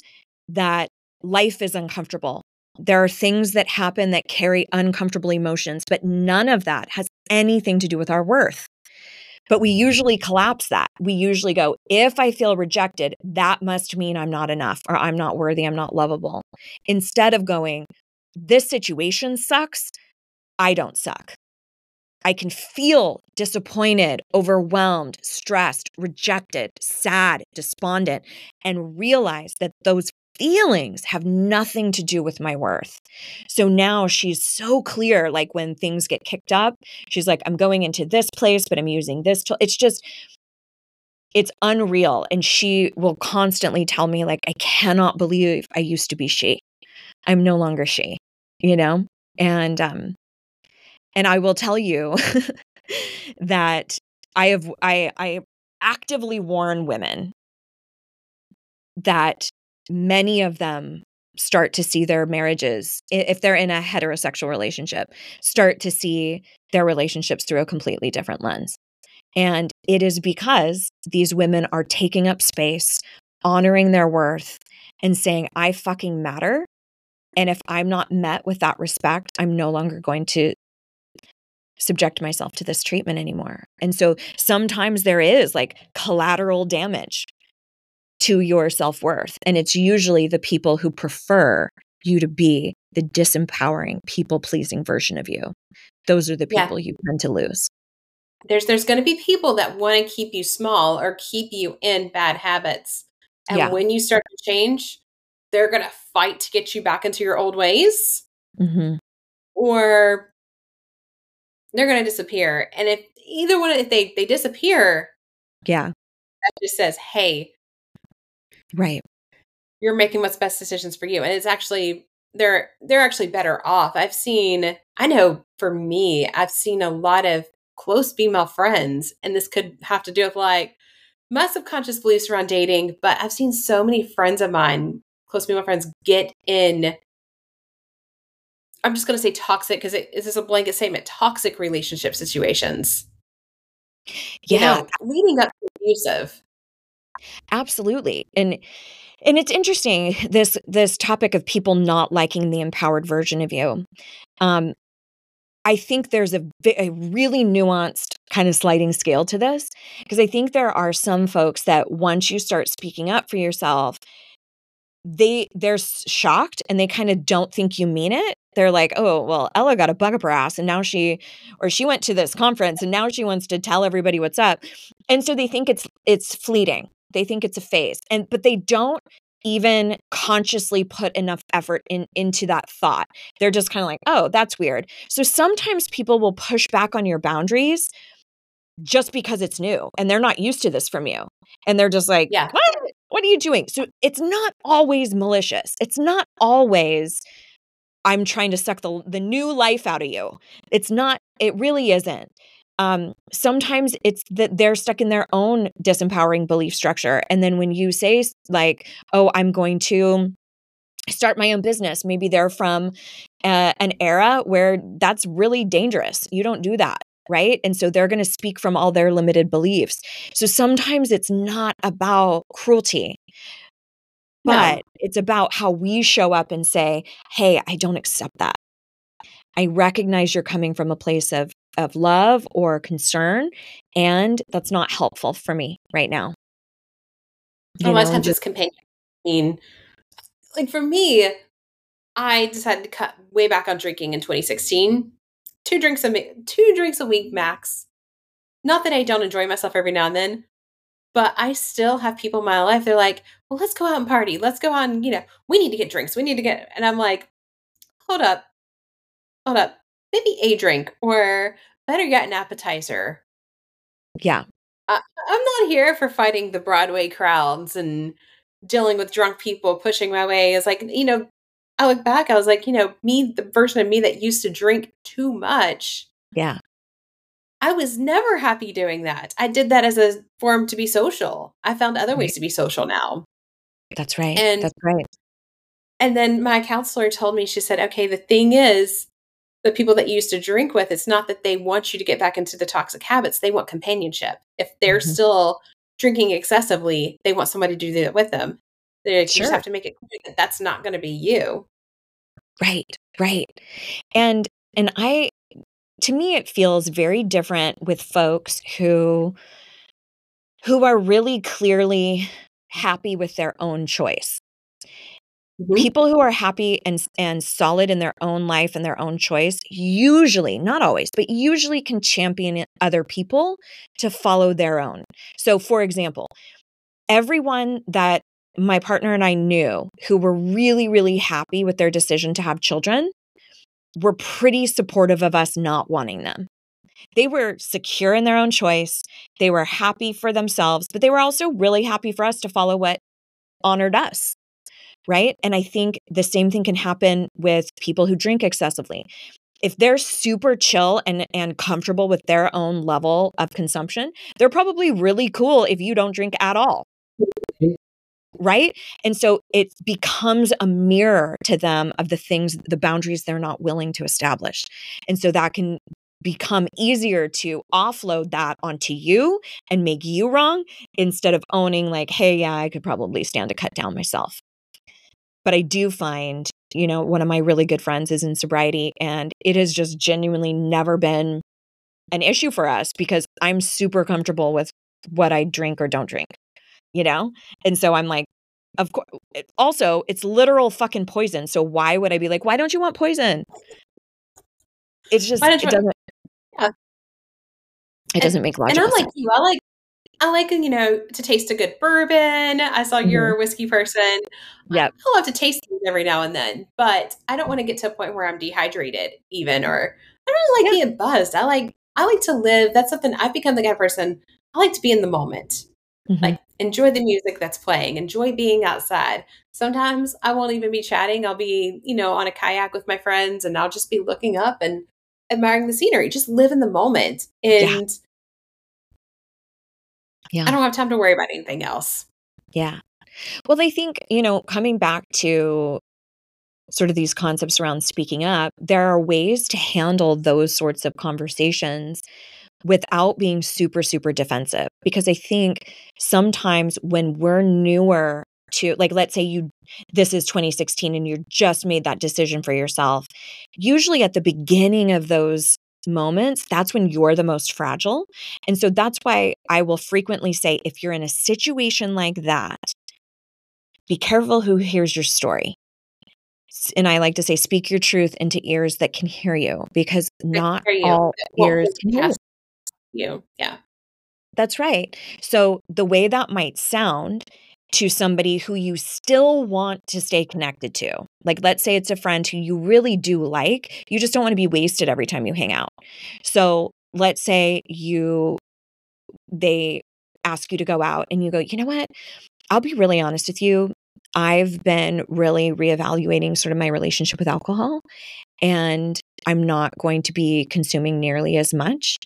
Speaker 1: that life is uncomfortable. There are things that happen that carry uncomfortable emotions but none of that has anything to do with our worth but we usually collapse that. We usually go, if I feel rejected, that must mean I'm not enough or I'm not worthy, I'm not lovable. Instead of going, this situation sucks, I don't suck. I can feel disappointed, overwhelmed, stressed, rejected, sad, despondent, and realize that those feelings have nothing to do with my worth. So now she's so clear, like when things get kicked up, she's like, I'm going into this place, but I'm using this tool. It's just, it's unreal. And she will constantly tell me, like, I cannot believe I used to be she. I'm no longer she, you know? And, um, and I will tell you [laughs] that I have, I, I actively warn women that many of them start to see their marriages, if they're in a heterosexual relationship, start to see their relationships through a completely different lens. And it is because these women are taking up space, honoring their worth, and saying, I fucking matter. And if I'm not met with that respect, I'm no longer going to subject myself to this treatment anymore. And so sometimes there is like collateral damage to your self worth. And it's usually the people who prefer you to be the disempowering, people pleasing version of you. Those are the people yeah. you tend to lose.
Speaker 2: There's there's going to be people that want to keep you small or keep you in bad habits. And yeah. when you start to change, they're going to fight to get you back into your old ways. Mm-hmm. Or they're going to disappear. And if either one, if they they disappear,
Speaker 1: yeah,
Speaker 2: that just says, "Hey,
Speaker 1: Right.
Speaker 2: You're making what's best decisions for you. And it's actually they're they're actually better off. I've seen I know for me, I've seen a lot of close female friends and this could have to do with like my subconscious beliefs around dating, but I've seen so many friends of mine, close female friends get in I'm just going to say toxic because it is this a blanket statement toxic relationship situations.
Speaker 1: Yeah. You know,
Speaker 2: leading up to abusive.
Speaker 1: Absolutely. And and it's interesting [laughs] this this topic of people not liking the empowered version of you. Um I think there's a, a really nuanced kind of sliding scale to this because I think there are some folks that once you start speaking up for yourself, they they're shocked and they kind of don't think you mean it. They're like, "Oh, well, Ella got a bug up her ass and now she or she went to this conference and now she wants to tell everybody what's up." And so they think it's it's fleeting. They think it's a phase. And but they don't even consciously put enough effort in into that thought. They're just kind of like, "Oh, that's weird." So sometimes people will push back on your boundaries just because it's new and they're not used to this from you. And they're just like,
Speaker 2: yeah.
Speaker 1: "What? What are you doing?" So it's not always malicious. It's not always I'm trying to suck the the new life out of you. It's not it really isn't um, sometimes it's that they're stuck in their own disempowering belief structure. And then when you say, like, oh, I'm going to start my own business, maybe they're from uh, an era where that's really dangerous. You don't do that. Right. And so they're going to speak from all their limited beliefs. So sometimes it's not about cruelty, but no. it's about how we show up and say, hey, I don't accept that. I recognize you're coming from a place of of love or concern and that's not helpful for me right now.
Speaker 2: You oh, a lot of times it's companion I mean like for me I decided to cut way back on drinking in 2016 two drinks a two drinks a week max. Not that I don't enjoy myself every now and then but I still have people in my life they're like well let's go out and party. Let's go on you know we need to get drinks. We need to get and I'm like hold up. Hold up maybe a drink or better yet an appetizer.
Speaker 1: Yeah.
Speaker 2: Uh, i'm not here for fighting the broadway crowds and dealing with drunk people pushing my way. It's like you know i look back i was like you know me the version of me that used to drink too much.
Speaker 1: Yeah.
Speaker 2: I was never happy doing that. I did that as a form to be social. I found other ways to be social now.
Speaker 1: That's right. And that's right.
Speaker 2: and then my counselor told me she said okay the thing is the people that you used to drink with, it's not that they want you to get back into the toxic habits. They want companionship. If they're mm-hmm. still drinking excessively, they want somebody to do that with them. They sure. just have to make it clear that that's not going to be you.
Speaker 1: Right, right. And and I to me it feels very different with folks who who are really clearly happy with their own choice. Mm-hmm. People who are happy and and solid in their own life and their own choice usually, not always, but usually can champion other people to follow their own. So for example, everyone that my partner and I knew who were really really happy with their decision to have children were pretty supportive of us not wanting them. They were secure in their own choice. They were happy for themselves, but they were also really happy for us to follow what honored us right? And I think the same thing can happen with people who drink excessively. If they're super chill and, and comfortable with their own level of consumption, they're probably really cool if you don't drink at all. Mm-hmm. Right. And so it becomes a mirror to them of the things, the boundaries they're not willing to establish. And so that can become easier to offload that onto you and make you wrong instead of owning, like, hey, yeah, I could probably stand to cut down myself. But I do find, you know, one of my really good friends is in sobriety, and it has just genuinely never been an issue for us because I'm super comfortable with what I drink or don't drink, you know? And so I'm like, of course, also, it's literal fucking poison. So why would I be like, why don't you want poison? It's just, it doesn't, yeah. it doesn't make logical
Speaker 2: And I'm like you, I like I like, you know, to taste a good bourbon. I saw mm-hmm. you're a whiskey person.
Speaker 1: Yeah.
Speaker 2: I love to taste things every now and then, but I don't want to get to a point where I'm dehydrated even or I don't really like yeah. being buzzed. I like I like to live. That's something I've become the kind of person I like to be in the moment. Mm-hmm. Like enjoy the music that's playing, enjoy being outside. Sometimes I won't even be chatting. I'll be, you know, on a kayak with my friends and I'll just be looking up and admiring the scenery. Just live in the moment. And yeah yeah. I don't have time to worry about anything else.
Speaker 1: Yeah. Well, I think, you know, coming back to sort of these concepts around speaking up, there are ways to handle those sorts of conversations without being super, super defensive. Because I think sometimes when we're newer to, like, let's say you, this is 2016 and you just made that decision for yourself, usually at the beginning of those moments, that's when you're the most fragile. And so that's why I will frequently say if you're in a situation like that, be careful who hears your story. And I like to say, speak your truth into ears that can hear you because not you. all ears can hear
Speaker 2: you. Yeah.
Speaker 1: That's right. So the way that might sound to somebody who you still want to stay connected to. Like, let's say it's a friend who you really do like, you just don't want to be wasted every time you hang out. So, let's say you, they ask you to go out and you go, you know what? I'll be really honest with you. I've been really reevaluating sort of my relationship with alcohol, and I'm not going to be consuming nearly as much.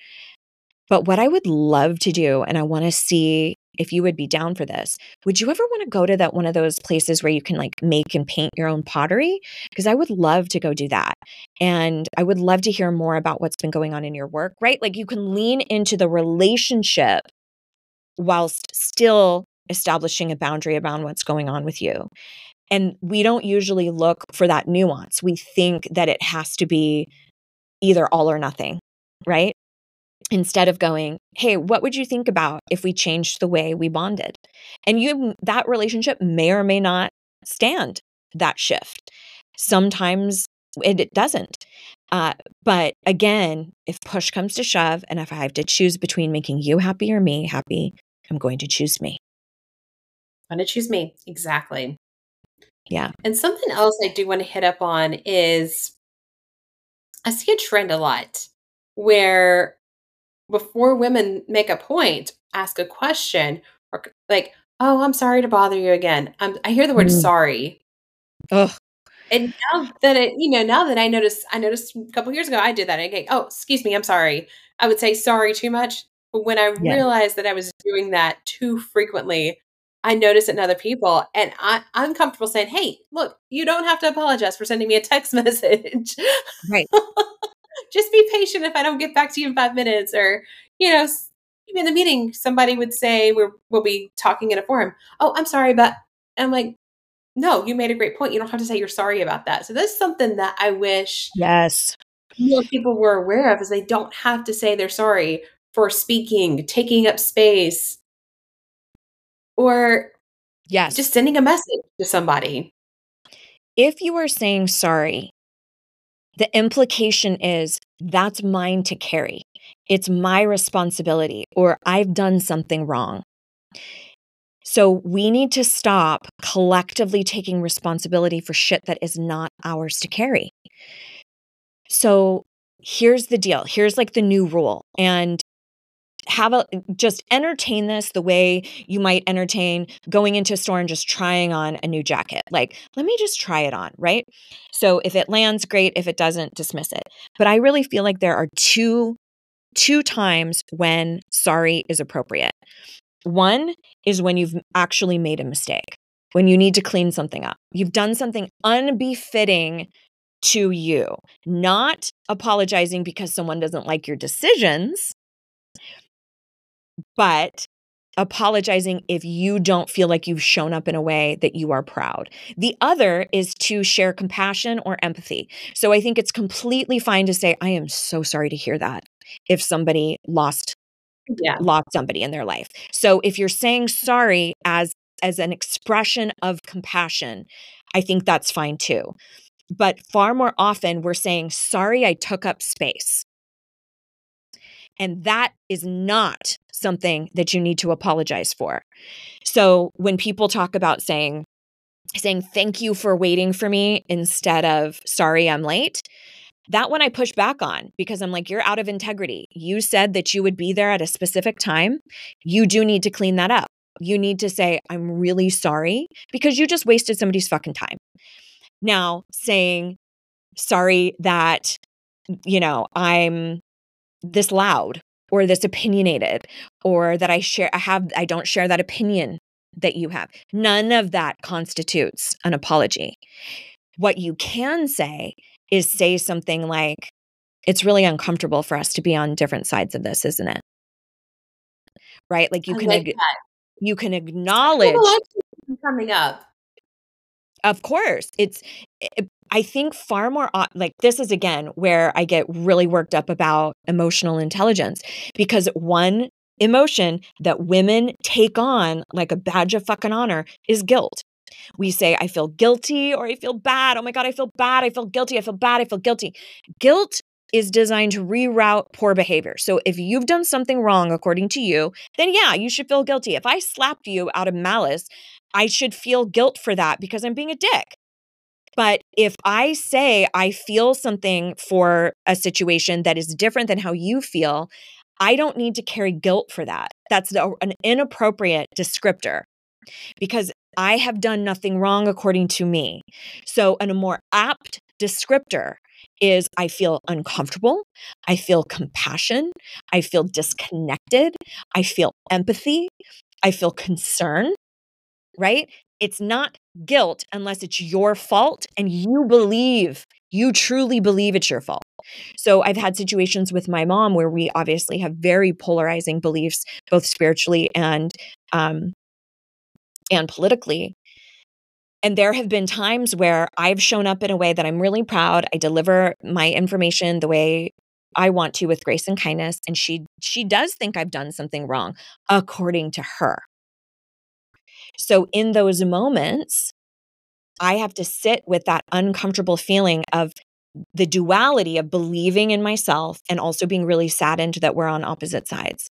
Speaker 1: But what I would love to do, and I want to see if you would be down for this. Would you ever want to go to that one of those places where you can like make and paint your own pottery? Because I would love to go do that. And I would love to hear more about what's been going on in your work, right? Like you can lean into the relationship whilst still establishing a boundary around what's going on with you. And we don't usually look for that nuance. We think that it has to be either all or nothing right? Instead of going, hey, what would you think about if we changed the way we bonded? And you that relationship may or may not stand that shift. Sometimes it, it doesn't. Uh, but again, if push comes to shove, and if I have to choose between making you happy or me happy, I'm going to choose me.
Speaker 2: I'm going to choose me. Exactly.
Speaker 1: Yeah.
Speaker 2: And something else I do want to hit up on is I see a trend a lot where before women make a point, ask a question, or like, oh, I'm sorry to bother you again. I'm, I hear the word mm. sorry.
Speaker 1: Ugh.
Speaker 2: And now that it, you know, now that I noticed, I noticed a couple years ago, I did that. I go, oh, excuse me, I'm sorry. I would say sorry too much. But when I yeah. realized that I was doing that too frequently, I notice it in other people. And I, I'm comfortable saying, hey, look, you don't have to apologize for sending me a text [laughs] message.
Speaker 1: Right. [laughs]
Speaker 2: Just be patient if I don't get back to you in five minutes. Or, you know, in the meeting, somebody would say, we're, we'll be talking in a forum. Oh, I'm sorry, but I'm like, no, you made a great point. You don't have to say you're sorry about that. So that's something that I wish
Speaker 1: yes
Speaker 2: more people were aware of is they don't have to say they're sorry for speaking, taking up space, or
Speaker 1: yes,
Speaker 2: just sending a message to somebody.
Speaker 1: If you are saying sorry, the implication is that's mine to carry. It's my responsibility, or I've done something wrong. So we need to stop collectively taking responsibility for shit that is not ours to carry. So here's the deal. Here's like the new rule. And have a just entertain this the way you might entertain going into a store and just trying on a new jacket. Like, let me just try it on, right? So if it lands great, if it doesn't, dismiss it. But I really feel like there are two two times when sorry is appropriate. One is when you've actually made a mistake, when you need to clean something up. You've done something unbefitting to you, not apologizing because someone doesn't like your decisions, but apologizing if you don't feel like you've shown up in a way that you are proud. The other is to share compassion or empathy. So I think it's completely fine to say, I am so sorry to hear that if somebody lost
Speaker 2: yeah.
Speaker 1: lost somebody in their life. So if you're saying sorry as as an expression of compassion, I think that's fine too. But far more often we're saying sorry I took up space. And that is not something that you need to apologize for. So when people talk about saying saying thank you for waiting for me instead of sorry I'm late, that one I push back on because I'm like, you're out of integrity. You said that you would be there at a specific time. You do need to clean that up. You need to say, I'm really sorry because you just wasted somebody's fucking time. Now, saying, sorry that, you know, I'm this loud or this opinionated or that I share, I have, I don't share that opinion that you have. None of that constitutes an apology. What you can say is say something like, it's really uncomfortable for us to be on different sides of this, isn't it? Right? Like you I can like ag- you can acknowledge
Speaker 2: coming up.
Speaker 1: Of course. It's it, I think far more like this is again where I get really worked up about emotional intelligence because one emotion that women take on like a badge of fucking honor is guilt. We say, I feel guilty or I feel bad. Oh my God, I feel bad. I feel guilty. I feel bad. I feel guilty. Guilt is designed to reroute poor behavior. So if you've done something wrong according to you, then yeah, you should feel guilty. If I slapped you out of malice, I should feel guilt for that because I'm being a dick. But if I say I feel something for a situation that is different than how you feel, I don't need to carry guilt for that. That's an inappropriate descriptor because I have done nothing wrong according to me. So, a more apt descriptor is I feel uncomfortable. I feel compassion. I feel disconnected. I feel empathy. I feel concern, right? It's not guilt unless it's your fault and you believe, you truly believe it's your fault. So I've had situations with my mom where we obviously have very polarizing beliefs, both spiritually and um, and politically. And there have been times where I've shown up in a way that I'm really proud. I deliver my information the way I want to with grace and kindness and she she does think I've done something wrong according to her. So in those moments I have to sit with that uncomfortable feeling of the duality of believing in myself and also being really saddened that we're on opposite sides.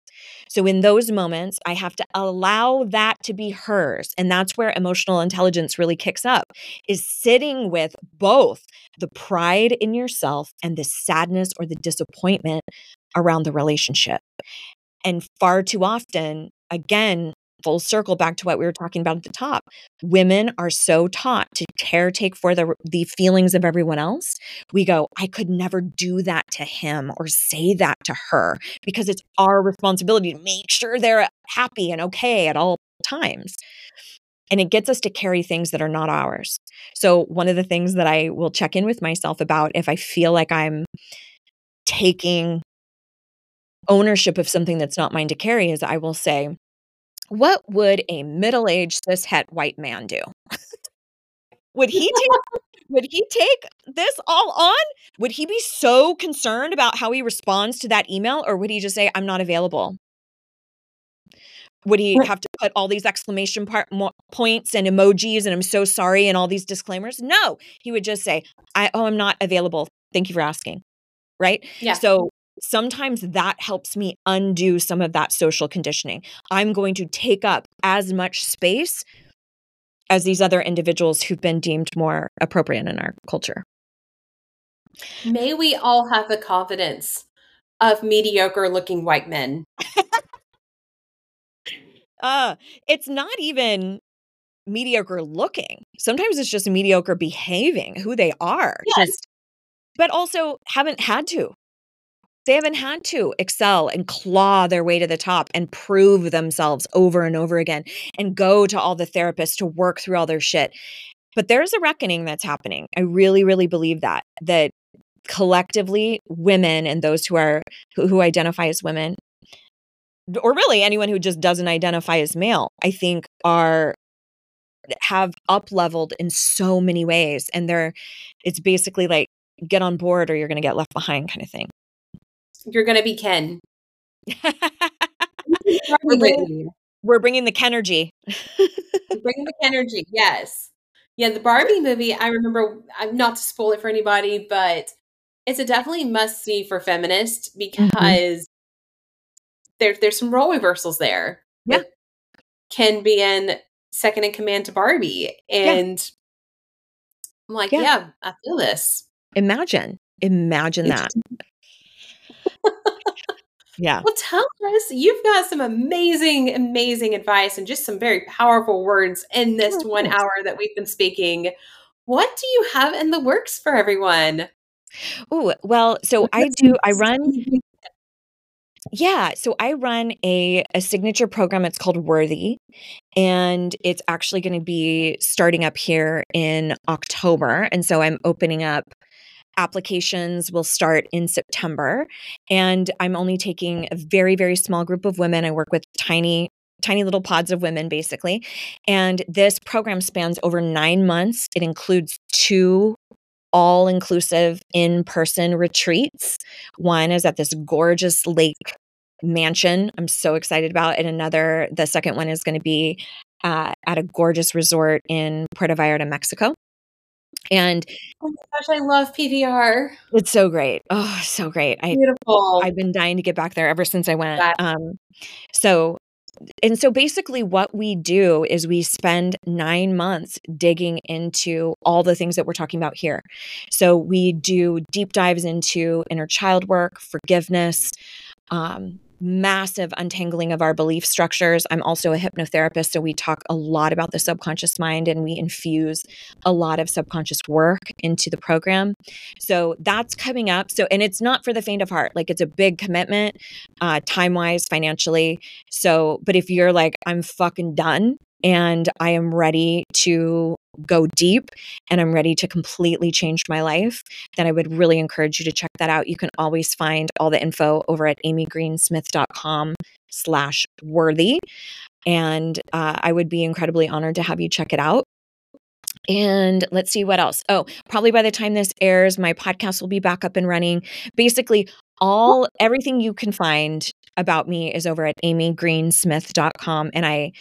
Speaker 1: So in those moments, I have to allow that to be hers. And that's where emotional intelligence really kicks up is sitting with both the pride in yourself and the sadness or the disappointment around the relationship. And far too often, again, full circle back to what we were talking about at the top. Women are so taught to caretake for the the feelings of everyone else. We go, I could never do that to him or say that to her because it's our responsibility to make sure they're happy and okay at all times. And it gets us to carry things that are not ours. So, one of the things that I will check in with myself about if I feel like I'm taking ownership of something that's not mine to carry is I will say, what would a middle-aged cis het white man do? would he take [laughs] would he take this all on? Would he be so concerned about how he responds to that email or would he just say I'm not available? Would he have to put all these exclamation part, mo- points and emojis and I'm so sorry and all these disclaimers? No, he would just say, I, oh, I'm not available. Thank you for asking. Right?
Speaker 2: Yeah.
Speaker 1: So sometimes that helps me undo some of that social conditioning. I'm going to take up as much space as these other individuals who've been deemed more appropriate in our culture.
Speaker 2: May we all have the confidence of mediocre looking white men. [laughs]
Speaker 1: uh, it's not even mediocre looking. Sometimes it's just mediocre behaving, who they are.
Speaker 2: Yes.
Speaker 1: Just but also haven't had to. They haven't had to excel and claw their way to the top and prove themselves over and over again and go to all the therapists to work through all their shit. But there's a reckoning that's happening. I really, really believe that, that collectively women and those who are who, who identify as women or really anyone who just doesn't identify as male i think are have up leveled in so many ways and they're it's basically like get on board or you're going to get left behind kind of thing
Speaker 2: You're going to be Ken. [laughs]
Speaker 1: we're, bringing, we're bringing the Kenergy.
Speaker 2: bringing the energy. Yes. Yeah, the Barbie movie, I remember, I'm not to spoil it for anybody, but it's a definitely must see for feminists because
Speaker 1: Mhm.
Speaker 2: there, there's some role reversals there.
Speaker 1: Yeah.
Speaker 2: Ken being second in command to Barbie. And I'm like,
Speaker 1: Yeah.
Speaker 2: yeah. I feel this.
Speaker 1: Imagine, imagine that. Yeah.
Speaker 2: Well, tell us, you've got some amazing, amazing advice and just some very powerful words in this
Speaker 1: Oh,
Speaker 2: one hour that we've been speaking. What do you have in the works for everyone?
Speaker 1: Oh, well, so I do, I run, yeah, so I run a, a signature program. It's called Worthy, and it's actually going to be starting up here in October. And so I'm opening up applications will start in September. And I'm only taking a very, very small group of women. I work with tiny, tiny little pods of women, basically. And this program spans over nine months. It includes two all inclusive in person retreats. One is at this gorgeous lake mansion I'm so excited about. And another, the second one is going to be uh, at a gorgeous resort in Puerto Vallarta, Mexico. And
Speaker 2: Oh my gosh, I love PVR.
Speaker 1: it's so great. Oh, so great. I
Speaker 2: Beautiful.
Speaker 1: I've been dying to get back there ever since I went.
Speaker 2: Wow.
Speaker 1: Um, so, and so basically, what we do is we spend nine months digging into all the things that we're talking about here. So, we do deep dives into inner child work, forgiveness, um, massive untangling of our belief structures. I'm also a hypnotherapist, so we talk a lot about the subconscious mind and we infuse a lot of subconscious work into the program. So that's coming up. So, and it's not for the faint of heart. Like it's a big commitment, uh, time wise, financially. So, but if you're like, I'm fucking done and I am ready to go deep and I'm ready to completely change my life, then I would really encourage you to check that out. You can always find all the info over at amygreensmith.com slash worthy. And uh, I would be incredibly honored to have you check it out. And let's see what else. Oh, probably by the time this airs, my podcast will be back up and running. Basically, all everything you can find about me is over at amygreensmith.com and I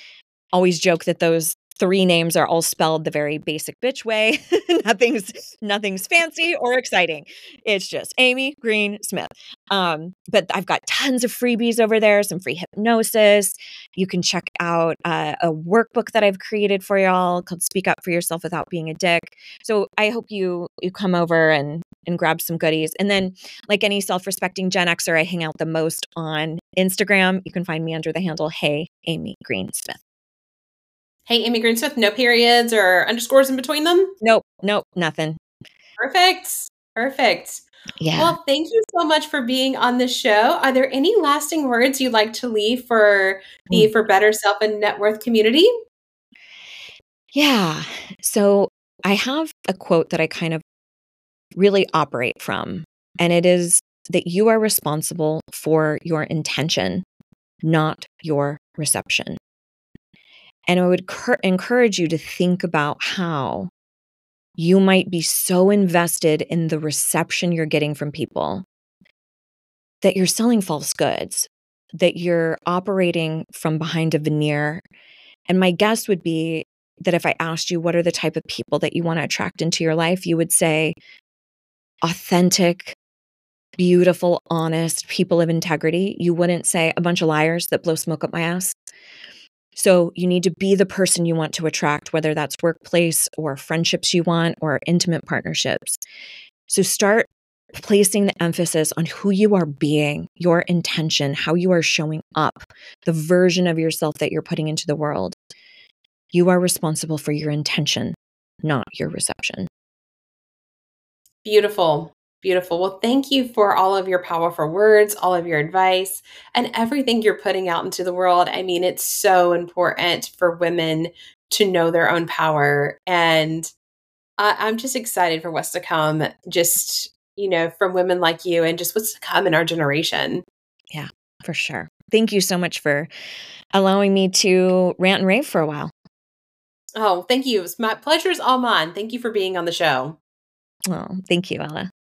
Speaker 1: always joke that those three names are all spelled the very basic bitch way. [laughs] nothing's nothing's fancy or exciting. It's just Amy Green Smith. Um, but I've got tons of freebies over there, some free hypnosis. You can check out uh, a workbook that I've created for y'all called "Speak Up for Yourself Without Being a Dick." So I hope you you come over and and grab some goodies. And then, like any self-respecting Gen Xer, I hang out the most on Instagram. You can find me under the handle Hey Amy Green Smith.
Speaker 2: Hey, Amy Green Smith, no periods or underscores in between them?
Speaker 1: Nope, nope, nothing.
Speaker 2: Perfect. Perfect.
Speaker 1: Yeah.
Speaker 2: Well, thank you so much for being on the show. Are there any lasting words you'd like to leave for the mm. For Better Self and Net Worth community?
Speaker 1: Yeah. So I have a quote that I kind of really operate from, and it is that you are responsible for your intention, not your reception. And I would cur- encourage you to think about how you might be so invested in the reception you're getting from people that you're selling false goods, that you're operating from behind a veneer. And my guess would be that if I asked you what are the type of people that you want to attract into your life, you would say authentic, beautiful, honest people of integrity. You wouldn't say a bunch of liars that blow smoke up my ass. So you need to be the person you want to attract, whether that's workplace or friendships you want or intimate partnerships. So start placing the emphasis on who you are being, your intention, how you are showing up, the version of yourself that you're putting into the world. You are responsible for your intention, not your reception.
Speaker 2: Beautiful. Beautiful. Well, thank you for all of your powerful words, all of your advice, and everything you're putting out into the world. I mean, it's so important for women to know their own power. And I- am just excited for what's to come, just, you know, from women like you and just what's to come in our generation.
Speaker 1: Yeah, for sure. Thank you so much for allowing me to rant and rave for a while.
Speaker 2: Oh, thank you. It was my pleasure is all mine. Thank you for being on the show.
Speaker 1: Oh, thank you, Ella.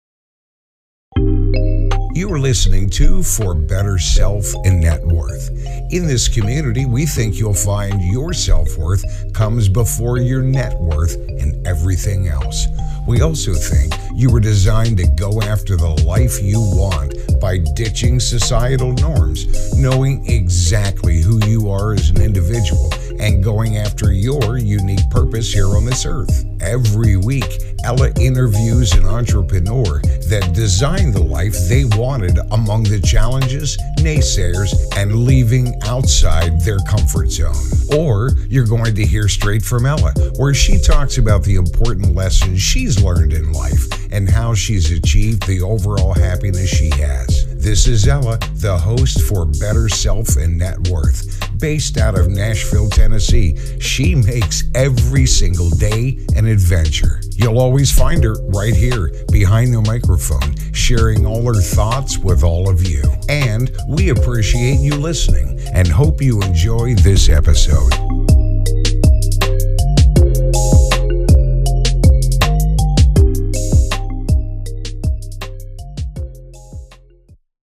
Speaker 3: You are listening to For Better Self and Net Worth. In this community, we think you'll find your self worth comes before your net worth and everything else. We also think you were designed to go after the life you want by ditching societal norms, knowing exactly who you are as an individual, and going after your unique purpose here on this earth. Every week, Ella interviews an entrepreneur that designed the life they wanted among the challenges, naysayers, and leaving outside their comfort zone. Or you're going to hear straight from Ella, where she talks about the important lessons she's learned in life and how she's achieved the overall happiness she has. This is Ella, the host for Better Self and Net Worth. Based out of Nashville, Tennessee, she makes every single day an adventure. You'll always find her right here behind the microphone, sharing all her thoughts with all of you. And we appreciate you listening and hope you enjoy this episode.